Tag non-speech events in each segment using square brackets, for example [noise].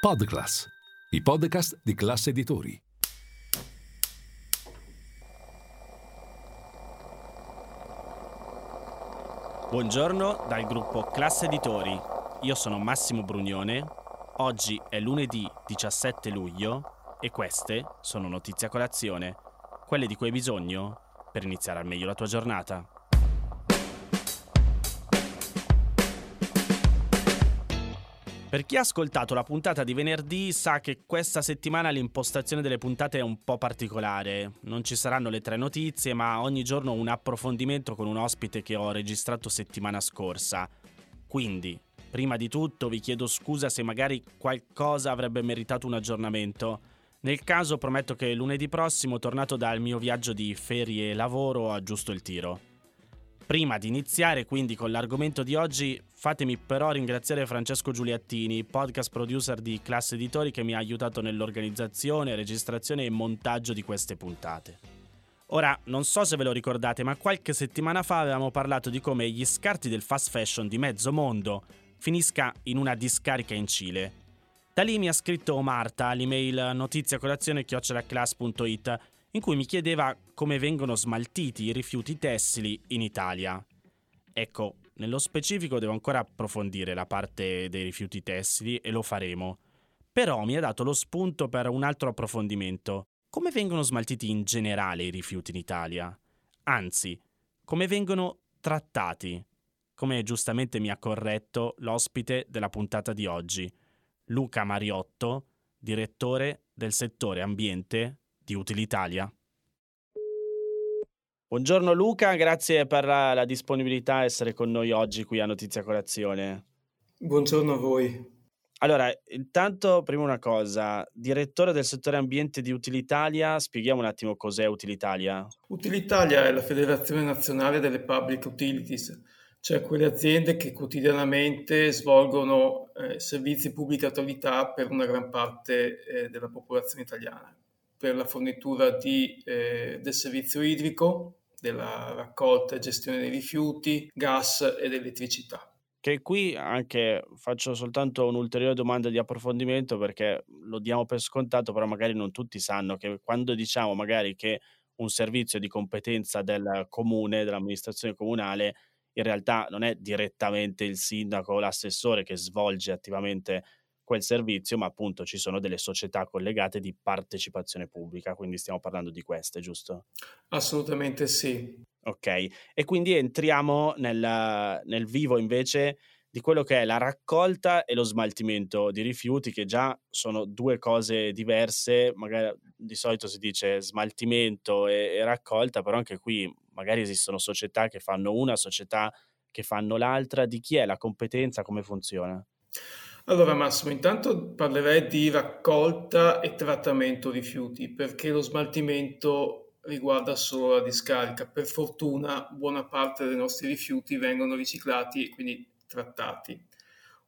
Podclass, i podcast di classe editori. Buongiorno dal gruppo Classe Editori. Io sono Massimo Brugnone. Oggi è lunedì 17 luglio e queste sono notizie a colazione, quelle di cui hai bisogno per iniziare al meglio la tua giornata. Per chi ha ascoltato la puntata di venerdì sa che questa settimana l'impostazione delle puntate è un po' particolare. Non ci saranno le tre notizie, ma ogni giorno un approfondimento con un ospite che ho registrato settimana scorsa. Quindi, prima di tutto vi chiedo scusa se magari qualcosa avrebbe meritato un aggiornamento. Nel caso prometto che lunedì prossimo, tornato dal mio viaggio di ferie e lavoro, aggiusto il tiro. Prima di iniziare quindi con l'argomento di oggi, fatemi però ringraziare Francesco Giuliattini, podcast producer di Classe Editori che mi ha aiutato nell'organizzazione, registrazione e montaggio di queste puntate. Ora, non so se ve lo ricordate, ma qualche settimana fa avevamo parlato di come gli scarti del fast fashion di mezzo mondo finisca in una discarica in Cile. Da lì mi ha scritto Marta all'email notiziacolazione.it in cui mi chiedeva come vengono smaltiti i rifiuti tessili in Italia. Ecco, nello specifico devo ancora approfondire la parte dei rifiuti tessili e lo faremo. Però mi ha dato lo spunto per un altro approfondimento. Come vengono smaltiti in generale i rifiuti in Italia? Anzi, come vengono trattati? Come giustamente mi ha corretto l'ospite della puntata di oggi, Luca Mariotto, direttore del settore ambiente di Utilitalia. Buongiorno Luca, grazie per la, la disponibilità a essere con noi oggi qui a Notizia Colazione. Buongiorno a voi. Allora, intanto, prima una cosa, direttore del settore ambiente di Utilitalia, spieghiamo un attimo cos'è Utilitalia. Utilitalia è la Federazione Nazionale delle Public Utilities, cioè quelle aziende che quotidianamente svolgono eh, servizi pubblica autorità per una gran parte eh, della popolazione italiana per la fornitura di, eh, del servizio idrico, della raccolta e gestione dei rifiuti, gas ed elettricità. Che qui anche faccio soltanto un'ulteriore domanda di approfondimento perché lo diamo per scontato, però magari non tutti sanno che quando diciamo magari che un servizio di competenza del comune, dell'amministrazione comunale, in realtà non è direttamente il sindaco o l'assessore che svolge attivamente quel servizio, ma appunto ci sono delle società collegate di partecipazione pubblica, quindi stiamo parlando di queste, giusto? Assolutamente sì. Ok, e quindi entriamo nel, nel vivo invece di quello che è la raccolta e lo smaltimento di rifiuti, che già sono due cose diverse, magari di solito si dice smaltimento e, e raccolta, però anche qui magari esistono società che fanno una, società che fanno l'altra, di chi è la competenza, come funziona? Allora Massimo, intanto parlerei di raccolta e trattamento rifiuti, perché lo smaltimento riguarda solo la discarica. Per fortuna buona parte dei nostri rifiuti vengono riciclati e quindi trattati.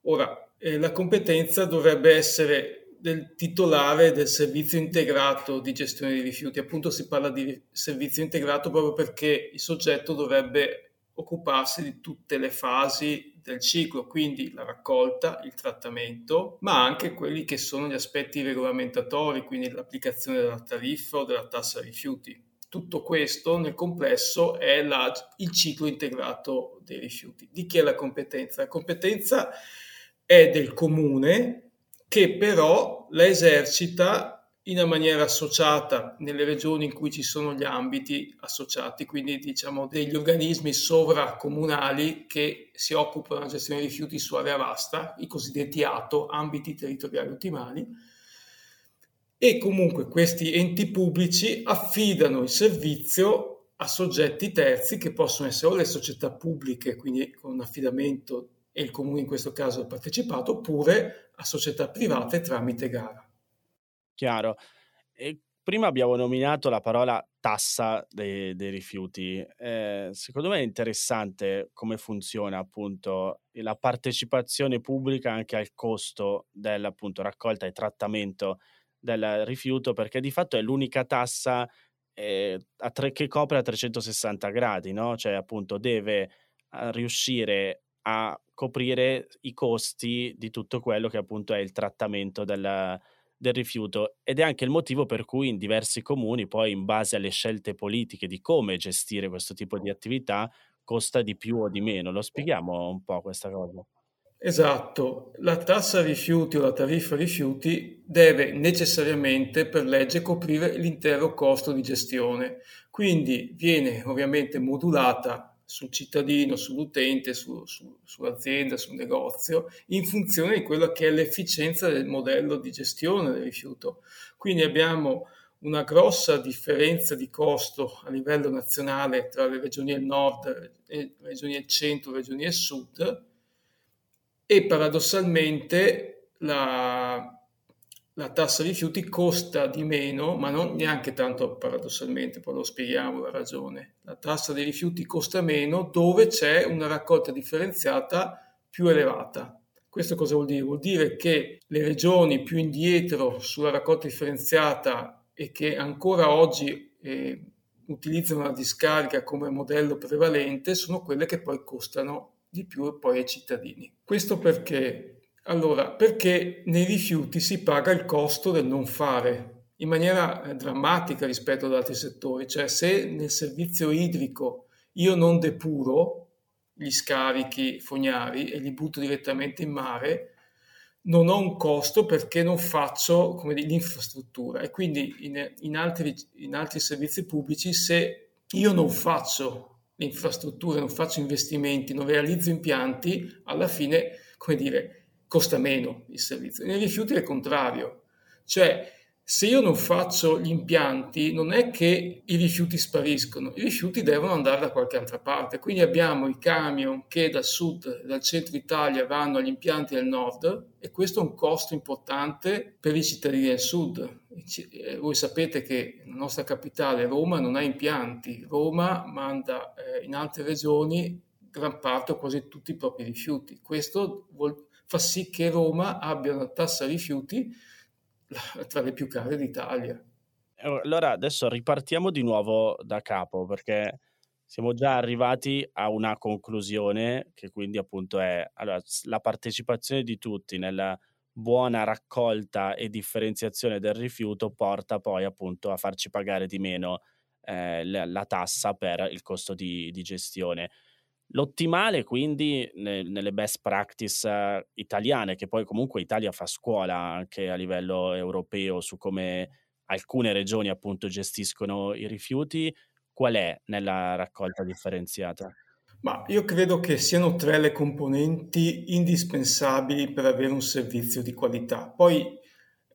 Ora, eh, la competenza dovrebbe essere del titolare del servizio integrato di gestione dei rifiuti. Appunto si parla di servizio integrato proprio perché il soggetto dovrebbe occuparsi di tutte le fasi del ciclo, quindi la raccolta, il trattamento, ma anche quelli che sono gli aspetti regolamentatori, quindi l'applicazione della tariffa o della tassa rifiuti. Tutto questo nel complesso è la, il ciclo integrato dei rifiuti. Di chi è la competenza? La competenza è del comune che però la esercita in una maniera associata nelle regioni in cui ci sono gli ambiti associati, quindi diciamo degli organismi sovracomunali che si occupano della gestione dei rifiuti su area vasta, i cosiddetti ATO, ambiti territoriali ottimali, e comunque questi enti pubblici affidano il servizio a soggetti terzi che possono essere o le società pubbliche, quindi con affidamento e il comune in questo caso ha partecipato, oppure a società private tramite gara. Chiaro. E prima abbiamo nominato la parola tassa dei, dei rifiuti. Eh, secondo me è interessante come funziona appunto la partecipazione pubblica anche al costo della raccolta e trattamento del rifiuto, perché di fatto è l'unica tassa eh, tre, che copre a 360 gradi, no? Cioè appunto deve a riuscire a coprire i costi di tutto quello che appunto è il trattamento del, del rifiuto ed è anche il motivo per cui in diversi comuni poi in base alle scelte politiche di come gestire questo tipo di attività costa di più o di meno. Lo spieghiamo un po' questa cosa? Esatto, la tassa rifiuti o la tariffa rifiuti deve necessariamente per legge coprire l'intero costo di gestione, quindi viene ovviamente modulata sul cittadino, sull'utente, su, su, sull'azienda, sul negozio, in funzione di quella che è l'efficienza del modello di gestione del rifiuto. Quindi abbiamo una grossa differenza di costo a livello nazionale tra le regioni del nord, le regioni del centro, le regioni del sud, e paradossalmente la, la tassa rifiuti costa di meno, ma non neanche tanto paradossalmente, poi lo spieghiamo la ragione. La tassa dei rifiuti costa meno dove c'è una raccolta differenziata più elevata. Questo cosa vuol dire? Vuol dire che le regioni più indietro sulla raccolta differenziata e che ancora oggi eh, utilizzano la discarica come modello prevalente sono quelle che poi costano di più poi ai cittadini. Questo perché? Allora, perché nei rifiuti si paga il costo del non fare in maniera eh, drammatica rispetto ad altri settori, cioè se nel servizio idrico io non depuro gli scarichi fognari e li butto direttamente in mare, non ho un costo perché non faccio come dire, l'infrastruttura. E quindi in, in, altri, in altri servizi pubblici se io non faccio infrastrutture, non faccio investimenti, non realizzo impianti, alla fine, come dire, costa meno il servizio. Nei rifiuti è il contrario, cioè se io non faccio gli impianti, non è che i rifiuti spariscono, i rifiuti devono andare da qualche altra parte. Quindi abbiamo i camion che dal sud, dal centro Italia vanno agli impianti del nord e questo è un costo importante per i cittadini del sud. Eh, voi sapete che la nostra capitale, Roma, non ha impianti. Roma manda eh, in altre regioni gran parte o quasi tutti i propri rifiuti. Questo vuol, fa sì che Roma abbia una tassa rifiuti [laughs] tra le più care d'Italia. Allora adesso ripartiamo di nuovo da capo perché siamo già arrivati a una conclusione che quindi appunto è allora, la partecipazione di tutti nella buona raccolta e differenziazione del rifiuto porta poi appunto a farci pagare di meno eh, la, la, tassa per il costo di, di gestione. L'ottimale quindi ne, nelle best practice uh, italiane, che poi comunque Italia fa scuola anche a livello europeo su come alcune regioni appunto gestiscono i rifiuti, qual è nella raccolta differenziata? Ma io credo che siano tre le componenti indispensabili per avere un servizio di qualità. Poi,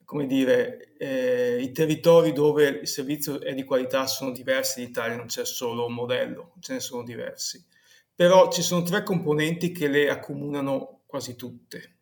come dire, eh, i territori dove il servizio è di qualità sono diversi in Italia, non c'è solo un modello, ce ne sono diversi però ci sono tre componenti che le accomunano quasi tutte.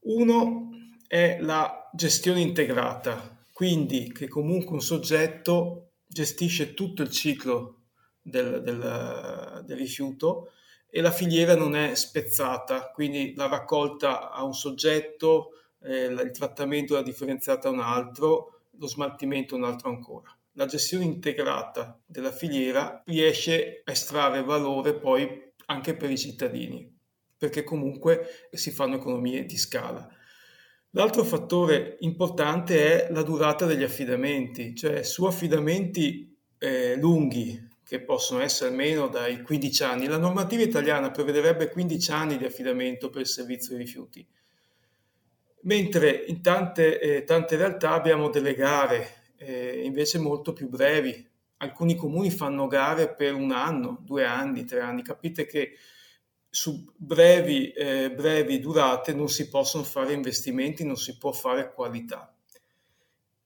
Uno è la gestione integrata, quindi che comunque un soggetto gestisce tutto il ciclo del, del, del rifiuto e la filiera non è spezzata, quindi la raccolta a un soggetto, eh, il trattamento la differenziata a un altro, lo smaltimento a un altro ancora la gestione integrata della filiera riesce a estrarre valore poi anche per i cittadini, perché comunque si fanno economie di scala. L'altro fattore importante è la durata degli affidamenti, cioè su affidamenti eh, lunghi, che possono essere almeno dai 15 anni. La normativa italiana prevederebbe 15 anni di affidamento per il servizio rifiuti, mentre in tante, eh, tante realtà abbiamo delle gare eh, invece molto più brevi. Alcuni comuni fanno gare per un anno, due anni, tre anni. Capite che su brevi, eh, brevi durate non si possono fare investimenti, non si può fare qualità.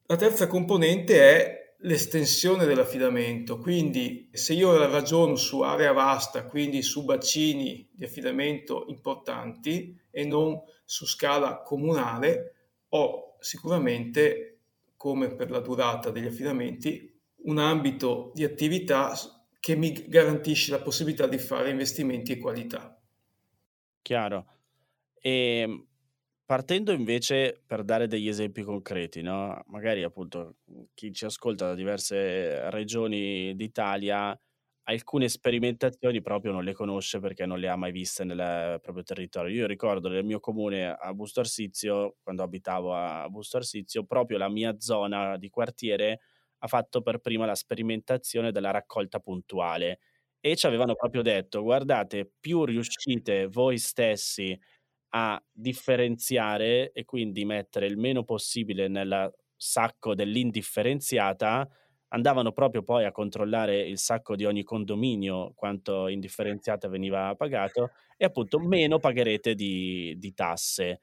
La terza componente è l'estensione dell'affidamento, quindi se io ragiono su area vasta, quindi su bacini di affidamento importanti e non su scala comunale, ho sicuramente come per la durata degli affidamenti, un ambito di attività che mi garantisce la possibilità di fare investimenti di qualità. Chiaro. E ehm, partendo invece per dare degli esempi concreti, no? magari appunto chi ci ascolta da diverse regioni d'Italia alcune sperimentazioni proprio non le conosce perché non le ha mai viste nel proprio territorio. Io ricordo nel mio comune a Busto Arsizio, quando abitavo a Busto Arsizio, proprio la mia zona di quartiere ha fatto per prima la sperimentazione della raccolta puntuale e ci avevano proprio detto guardate più riuscite voi stessi a differenziare e quindi mettere il meno possibile nel sacco dell'indifferenziata andavano proprio poi a controllare il sacco di ogni condominio, quanto indifferenziata veniva pagato, e appunto meno pagherete di, di tasse.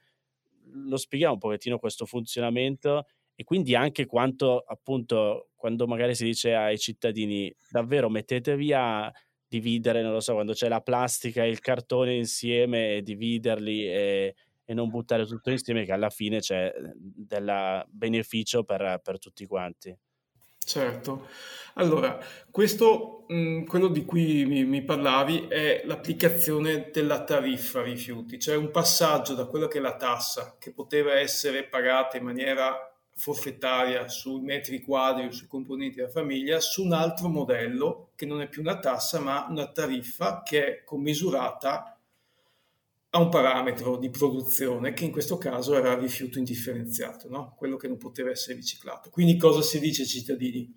Lo spieghiamo un pochettino questo funzionamento e quindi anche quanto appunto quando magari si dice ai cittadini davvero mettete via dividere, non lo so, quando c'è la plastica e il cartone insieme e dividerli e, e non buttare tutto insieme che alla fine c'è del beneficio per, per tutti quanti. Certo. Allora, questo, mh, quello di cui mi, mi, parlavi è l'applicazione della tariffa rifiuti, cioè un passaggio da quella che è la tassa, che poteva essere pagata in maniera forfettaria sui metri quadri o sui componenti della famiglia, su un altro modello che non è più una tassa, ma una tariffa che è commisurata a un parametro di produzione che in questo caso era il rifiuto indifferenziato, no? quello che non poteva essere riciclato. Quindi cosa si dice ai cittadini?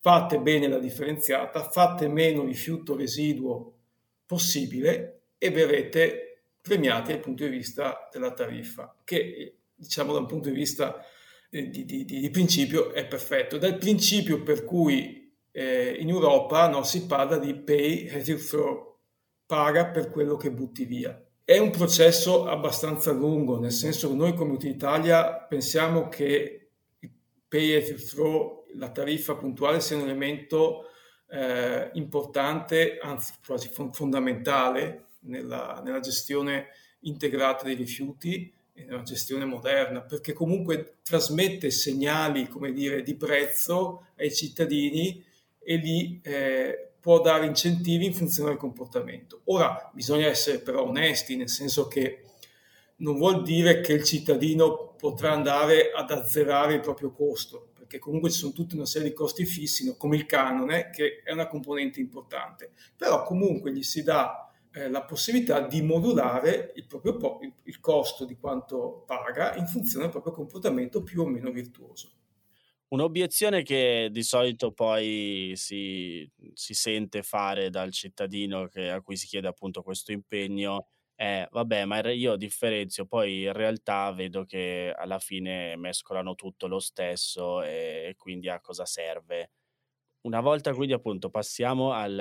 Fate bene la differenziata, fate meno rifiuto residuo possibile e verrete premiati dal punto di vista della tariffa, che diciamo da un punto di vista eh, di, di, di, principio è perfetto. Dal principio per cui eh, in Europa no, si parla di pay as you throw, paga per quello che butti via è un processo abbastanza lungo, nel senso che noi come Utilitalia pensiamo che il pay as you throw, la tariffa puntuale, sia un elemento eh, importante, anzi quasi fondamentale nella, nella, gestione integrata dei rifiuti e nella gestione moderna, perché comunque trasmette segnali, come dire, di prezzo ai cittadini e li eh, può dare incentivi in funzione del comportamento. Ora bisogna essere però onesti, nel senso che non vuol dire che il cittadino potrà andare ad azzerare il proprio costo, perché comunque ci sono tutta una serie di costi fissi, come il canone, che è una componente importante. Però comunque gli si dà eh, la possibilità di modulare il, proprio po- il costo di quanto paga in funzione del proprio comportamento più o meno virtuoso. Un'obiezione che di solito poi si, si sente fare dal cittadino che, a cui si chiede appunto questo impegno è vabbè, ma io differenzio, poi in realtà vedo che alla fine mescolano tutto lo stesso e, e quindi a cosa serve. Una volta quindi appunto passiamo al,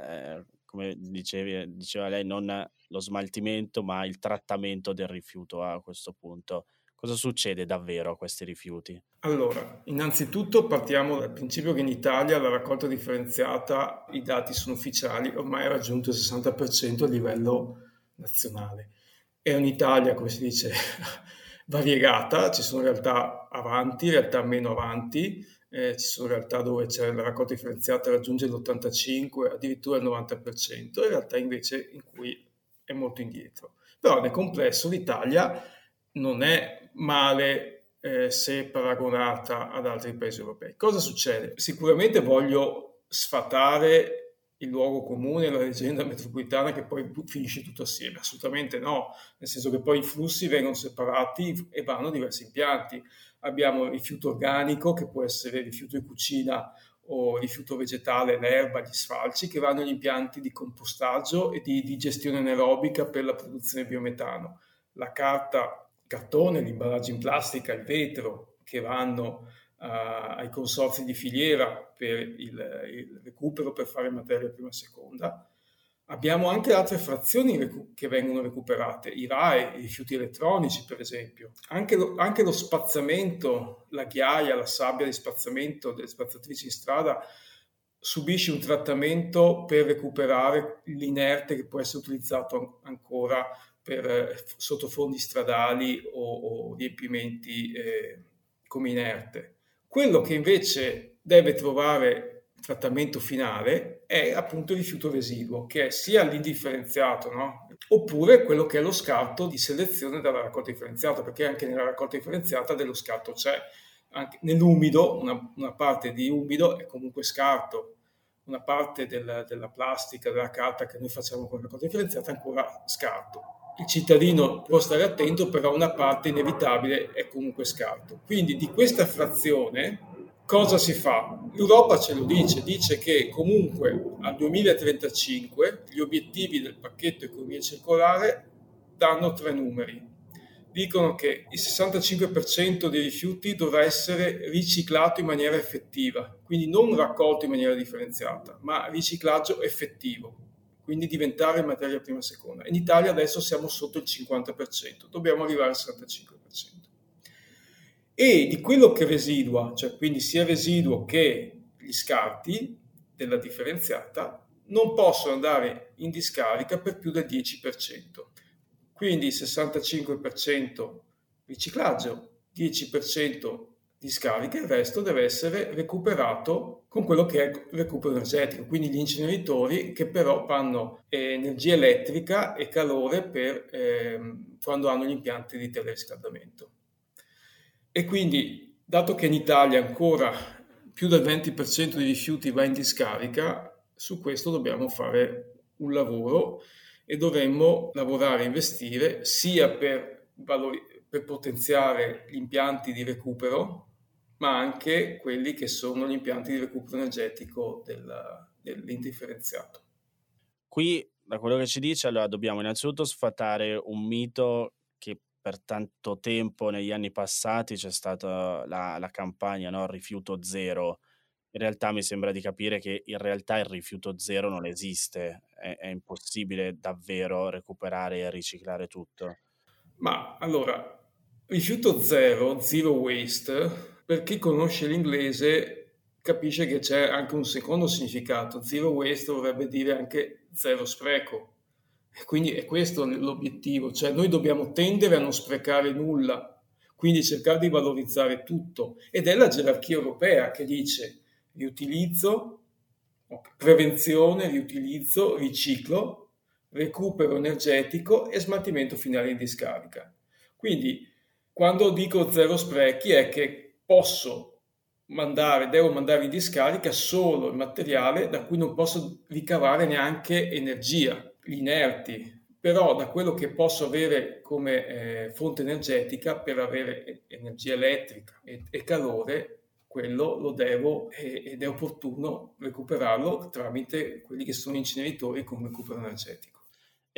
eh, come dicevi, diceva lei, non lo smaltimento ma il trattamento del rifiuto a questo punto. Cosa succede davvero a questi rifiuti? Allora, innanzitutto partiamo dal principio che in Italia la raccolta differenziata, i dati sono ufficiali, ormai ha raggiunto il 60% a livello nazionale. È un'Italia, come si dice, [laughs] variegata, ci sono realtà avanti, realtà meno avanti, eh, ci sono realtà dove la raccolta differenziata raggiunge l'85, addirittura il 90%, e realtà invece in cui è molto indietro. Però nel complesso l'Italia non è male eh, se paragonata ad altri paesi europei. Cosa succede? Sicuramente voglio sfatare il luogo comune, la leggenda metropolitana che poi finisce tutto assieme. Assolutamente no, nel senso che poi i flussi vengono separati e vanno a diversi impianti. Abbiamo il rifiuto organico, che può essere rifiuto di cucina o rifiuto vegetale, l'erba, gli sfalci, che vanno agli impianti di compostaggio e di, di gestione anaerobica per la produzione di biometano. La carta cartone, gli imballaggi in plastica, il vetro che vanno uh, ai consorzi di filiera per il, il, recupero per fare materia prima e seconda. Abbiamo anche altre frazioni recu- che vengono recuperate, i RAE, i rifiuti elettronici per esempio. Anche lo, anche lo spazzamento, la ghiaia, la sabbia di spazzamento delle spazzatrici in strada subisce un trattamento per recuperare l'inerte che può essere utilizzato ancora per eh, sottofondi stradali o, o riempimenti eh, come inerte. Quello che invece deve trovare trattamento finale è appunto il rifiuto residuo, che è sia l'indifferenziato, no? oppure quello che è lo scarto di selezione dalla raccolta differenziata, perché anche nella raccolta differenziata dello scarto c'è. Anche nell'umido, una, una parte di umido è comunque scarto, una parte del, della plastica, della carta che noi facciamo con la raccolta differenziata è ancora scarto. Il cittadino può stare attento, però una parte inevitabile è comunque scarto. Quindi di questa frazione cosa si fa? L'Europa ce lo dice, dice che comunque al 2035 gli obiettivi del pacchetto economia circolare danno tre numeri dicono che il 65% dei rifiuti dovrà essere riciclato in maniera effettiva, quindi non raccolto in maniera differenziata, ma riciclaggio effettivo, quindi diventare materia prima seconda. In Italia adesso siamo sotto il 50%, dobbiamo arrivare al 65%. E di quello che residua, cioè quindi sia residuo che gli scarti della differenziata, non possono andare in discarica per più del 10%. Quindi 65% riciclaggio, 10% di scarica, il resto deve essere recuperato con quello che è il recupero energetico, quindi gli inceneritori che però fanno eh, energia elettrica e calore per, eh, quando hanno gli impianti di teleriscaldamento. E quindi, dato che in Italia ancora più del 20% di rifiuti va in discarica, su questo dobbiamo fare un lavoro e dovremmo lavorare e investire sia per, valori- per potenziare gli impianti di recupero, ma anche quelli che sono gli impianti di recupero energetico del, dell'indifferenziato. Qui, da quello che ci dice, allora dobbiamo innanzitutto sfatare un mito che per tanto tempo negli anni passati c'è stata la, la campagna no? rifiuto zero, in realtà mi sembra di capire che in realtà il rifiuto zero non esiste, è, è impossibile davvero recuperare e riciclare tutto. Ma allora, rifiuto zero, zero waste, per chi conosce l'inglese capisce che c'è anche un secondo significato. Zero waste dovrebbe dire anche zero spreco. E quindi è questo l'obiettivo, cioè noi dobbiamo tendere a non sprecare nulla, quindi cercare di valorizzare tutto. Ed è la gerarchia europea che dice riutilizzo, prevenzione, riutilizzo, riciclo, recupero energetico e smaltimento finale in discarica. Quindi quando dico zero sprechi è che posso mandare, devo mandare in discarica solo il materiale da cui non posso ricavare neanche energia, gli inerti, però da quello che posso avere come eh, fonte energetica per avere energia elettrica e, e calore quello lo devo ed è opportuno recuperarlo tramite quelli che sono inceneritori come recupero energetico.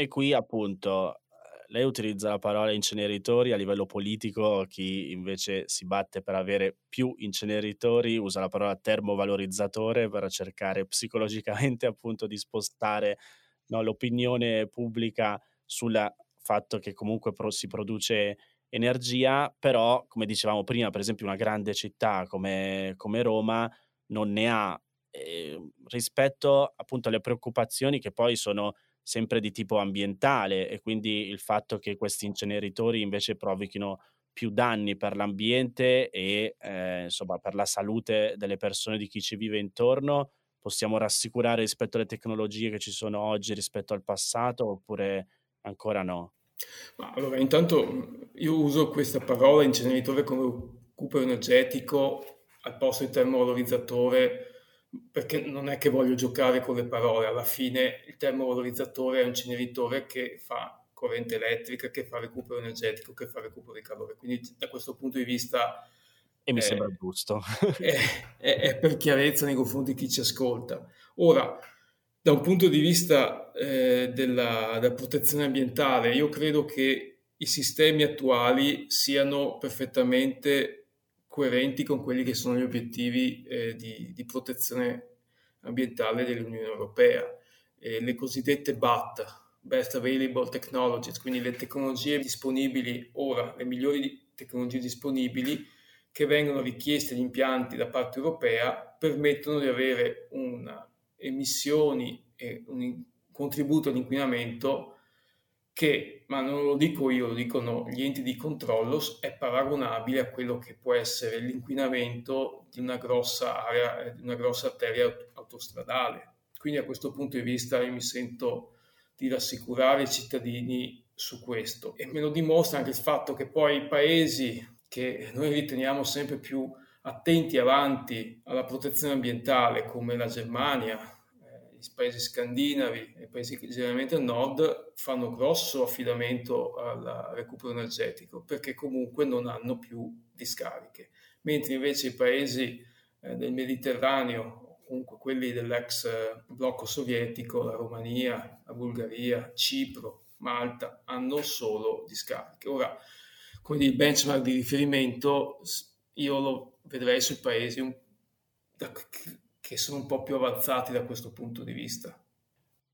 E qui appunto lei utilizza la parola inceneritori a livello politico, chi invece si batte per avere più inceneritori usa la parola termovalorizzatore per cercare psicologicamente appunto di spostare no, l'opinione pubblica sul fatto che comunque pro- si produce energia, però come dicevamo prima, per esempio una grande città come, come Roma non ne ha eh, rispetto appunto alle preoccupazioni che poi sono sempre di tipo ambientale e quindi il fatto che questi inceneritori invece provochino più danni per l'ambiente e eh, insomma per la salute delle persone di chi ci vive intorno possiamo rassicurare rispetto alle tecnologie che ci sono oggi rispetto al passato oppure ancora no? Ma allora, intanto io uso questa parola inceneritore come recupero energetico al posto di termovalorizzatore perché non è che voglio giocare con le parole, alla fine il termovalorizzatore è un inceneritore che fa corrente elettrica, che fa recupero energetico, che fa recupero di calore. Quindi da questo punto di vista... E mi eh, sembra giusto. è, è, è per chiarezza nei confronti di chi ci ascolta. Ora, da un punto di vista eh, della, della, protezione ambientale, io credo che i sistemi attuali siano perfettamente coerenti con quelli che sono gli obiettivi eh, di, di, protezione ambientale dell'Unione Europea, eh, le cosiddette BAT, Best Available Technologies, quindi le tecnologie disponibili ora, le migliori tecnologie disponibili che vengono richieste agli impianti da parte europea permettono di avere una emissioni e un contributo all'inquinamento che, ma non lo dico io, lo dicono gli enti di controllo, è paragonabile a quello che può essere l'inquinamento di una grossa area, di una grossa arteria autostradale. Quindi a questo punto di vista io mi sento di rassicurare i cittadini su questo e me lo dimostra anche il fatto che poi i paesi che noi riteniamo sempre più attenti avanti alla protezione ambientale come la Germania, i paesi scandinavi e i paesi generalmente al nord fanno grosso affidamento al recupero energetico perché comunque non hanno più discariche, mentre invece i paesi eh, del Mediterraneo, comunque quelli dell'ex eh, blocco sovietico, la Romania, la Bulgaria, Cipro, Malta, hanno solo discariche. Ora, quindi il benchmark di riferimento io lo vedrei sui paesi un, che sono un po' più avanzati da questo punto di vista.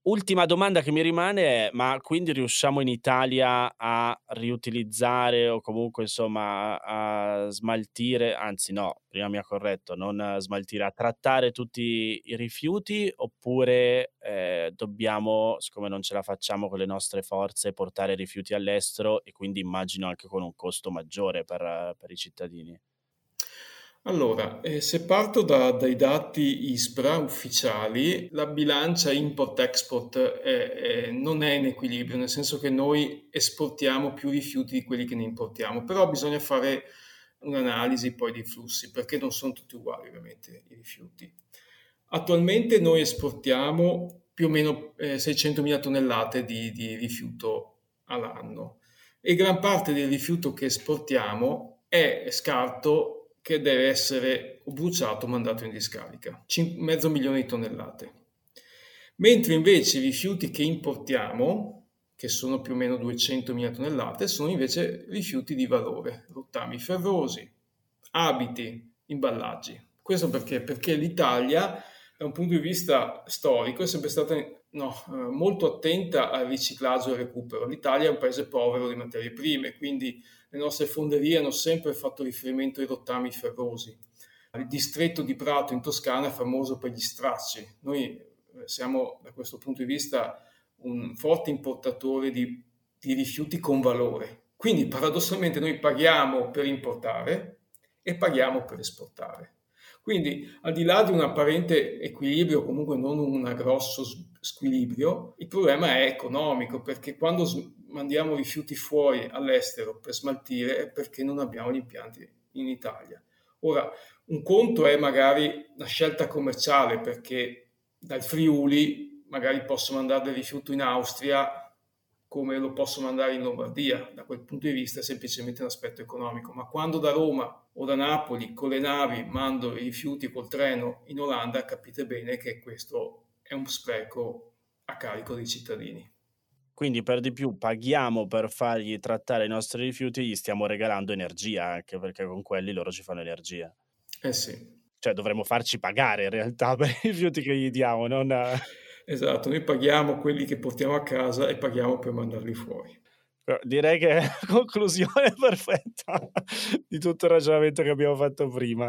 Ultima domanda che mi rimane è, ma quindi riusciamo in Italia a riutilizzare o comunque insomma a smaltire, anzi no, prima mi ha corretto, non a smaltire, a trattare tutti i rifiuti oppure eh, dobbiamo, siccome non ce la facciamo con le nostre forze, portare rifiuti all'estero e quindi immagino anche con un costo maggiore per, per i cittadini? Allora, eh, se parto da, dai dati ISPRA ufficiali, la bilancia import-export è, è, non è in equilibrio, nel senso che noi esportiamo più rifiuti di quelli che ne importiamo, però bisogna fare un'analisi poi dei flussi, perché non sono tutti uguali ovviamente i rifiuti. Attualmente noi esportiamo più o meno eh, 600.000 tonnellate di, di rifiuto all'anno e gran parte del rifiuto che esportiamo è scarto che deve essere bruciato o mandato in discarica, Cin- mezzo milione di tonnellate. Mentre invece i rifiuti che importiamo, che sono più o meno 200.000 tonnellate, sono invece rifiuti di valore, rottami ferrosi, abiti, imballaggi. Questo perché? Perché l'Italia, da un punto di vista storico, è sempre stata no, eh, molto attenta al riciclaggio e al recupero. L'Italia è un paese povero di materie prime, quindi le nostre fonderie hanno sempre fatto riferimento ai rottami ferrosi. Il distretto di Prato in Toscana è famoso per gli stracci. Noi eh, siamo da questo punto di vista un forte importatore di, di rifiuti con valore. Quindi paradossalmente noi paghiamo per importare e paghiamo per esportare. Quindi, al di là di un apparente equilibrio, comunque non un grosso squilibrio, il problema è economico, perché quando mandiamo rifiuti fuori all'estero per smaltire è perché non abbiamo gli impianti in Italia. Ora, un conto è magari la scelta commerciale, perché dal Friuli magari posso mandare del rifiuto in Austria come lo posso mandare in Lombardia. Da quel punto di vista è semplicemente un aspetto economico. Ma quando da Roma o da Napoli con le navi mando i rifiuti col treno in Olanda, capite bene che questo è un spreco a carico dei cittadini. Quindi per di più paghiamo per fargli trattare i nostri rifiuti gli stiamo regalando energia, anche perché con quelli loro ci fanno energia. Eh sì. Cioè dovremmo farci pagare in realtà per i rifiuti che gli diamo, non... Esatto, noi paghiamo quelli che portiamo a casa e paghiamo per mandarli fuori. Direi che è la conclusione [laughs] perfetta di tutto il ragionamento che abbiamo fatto prima.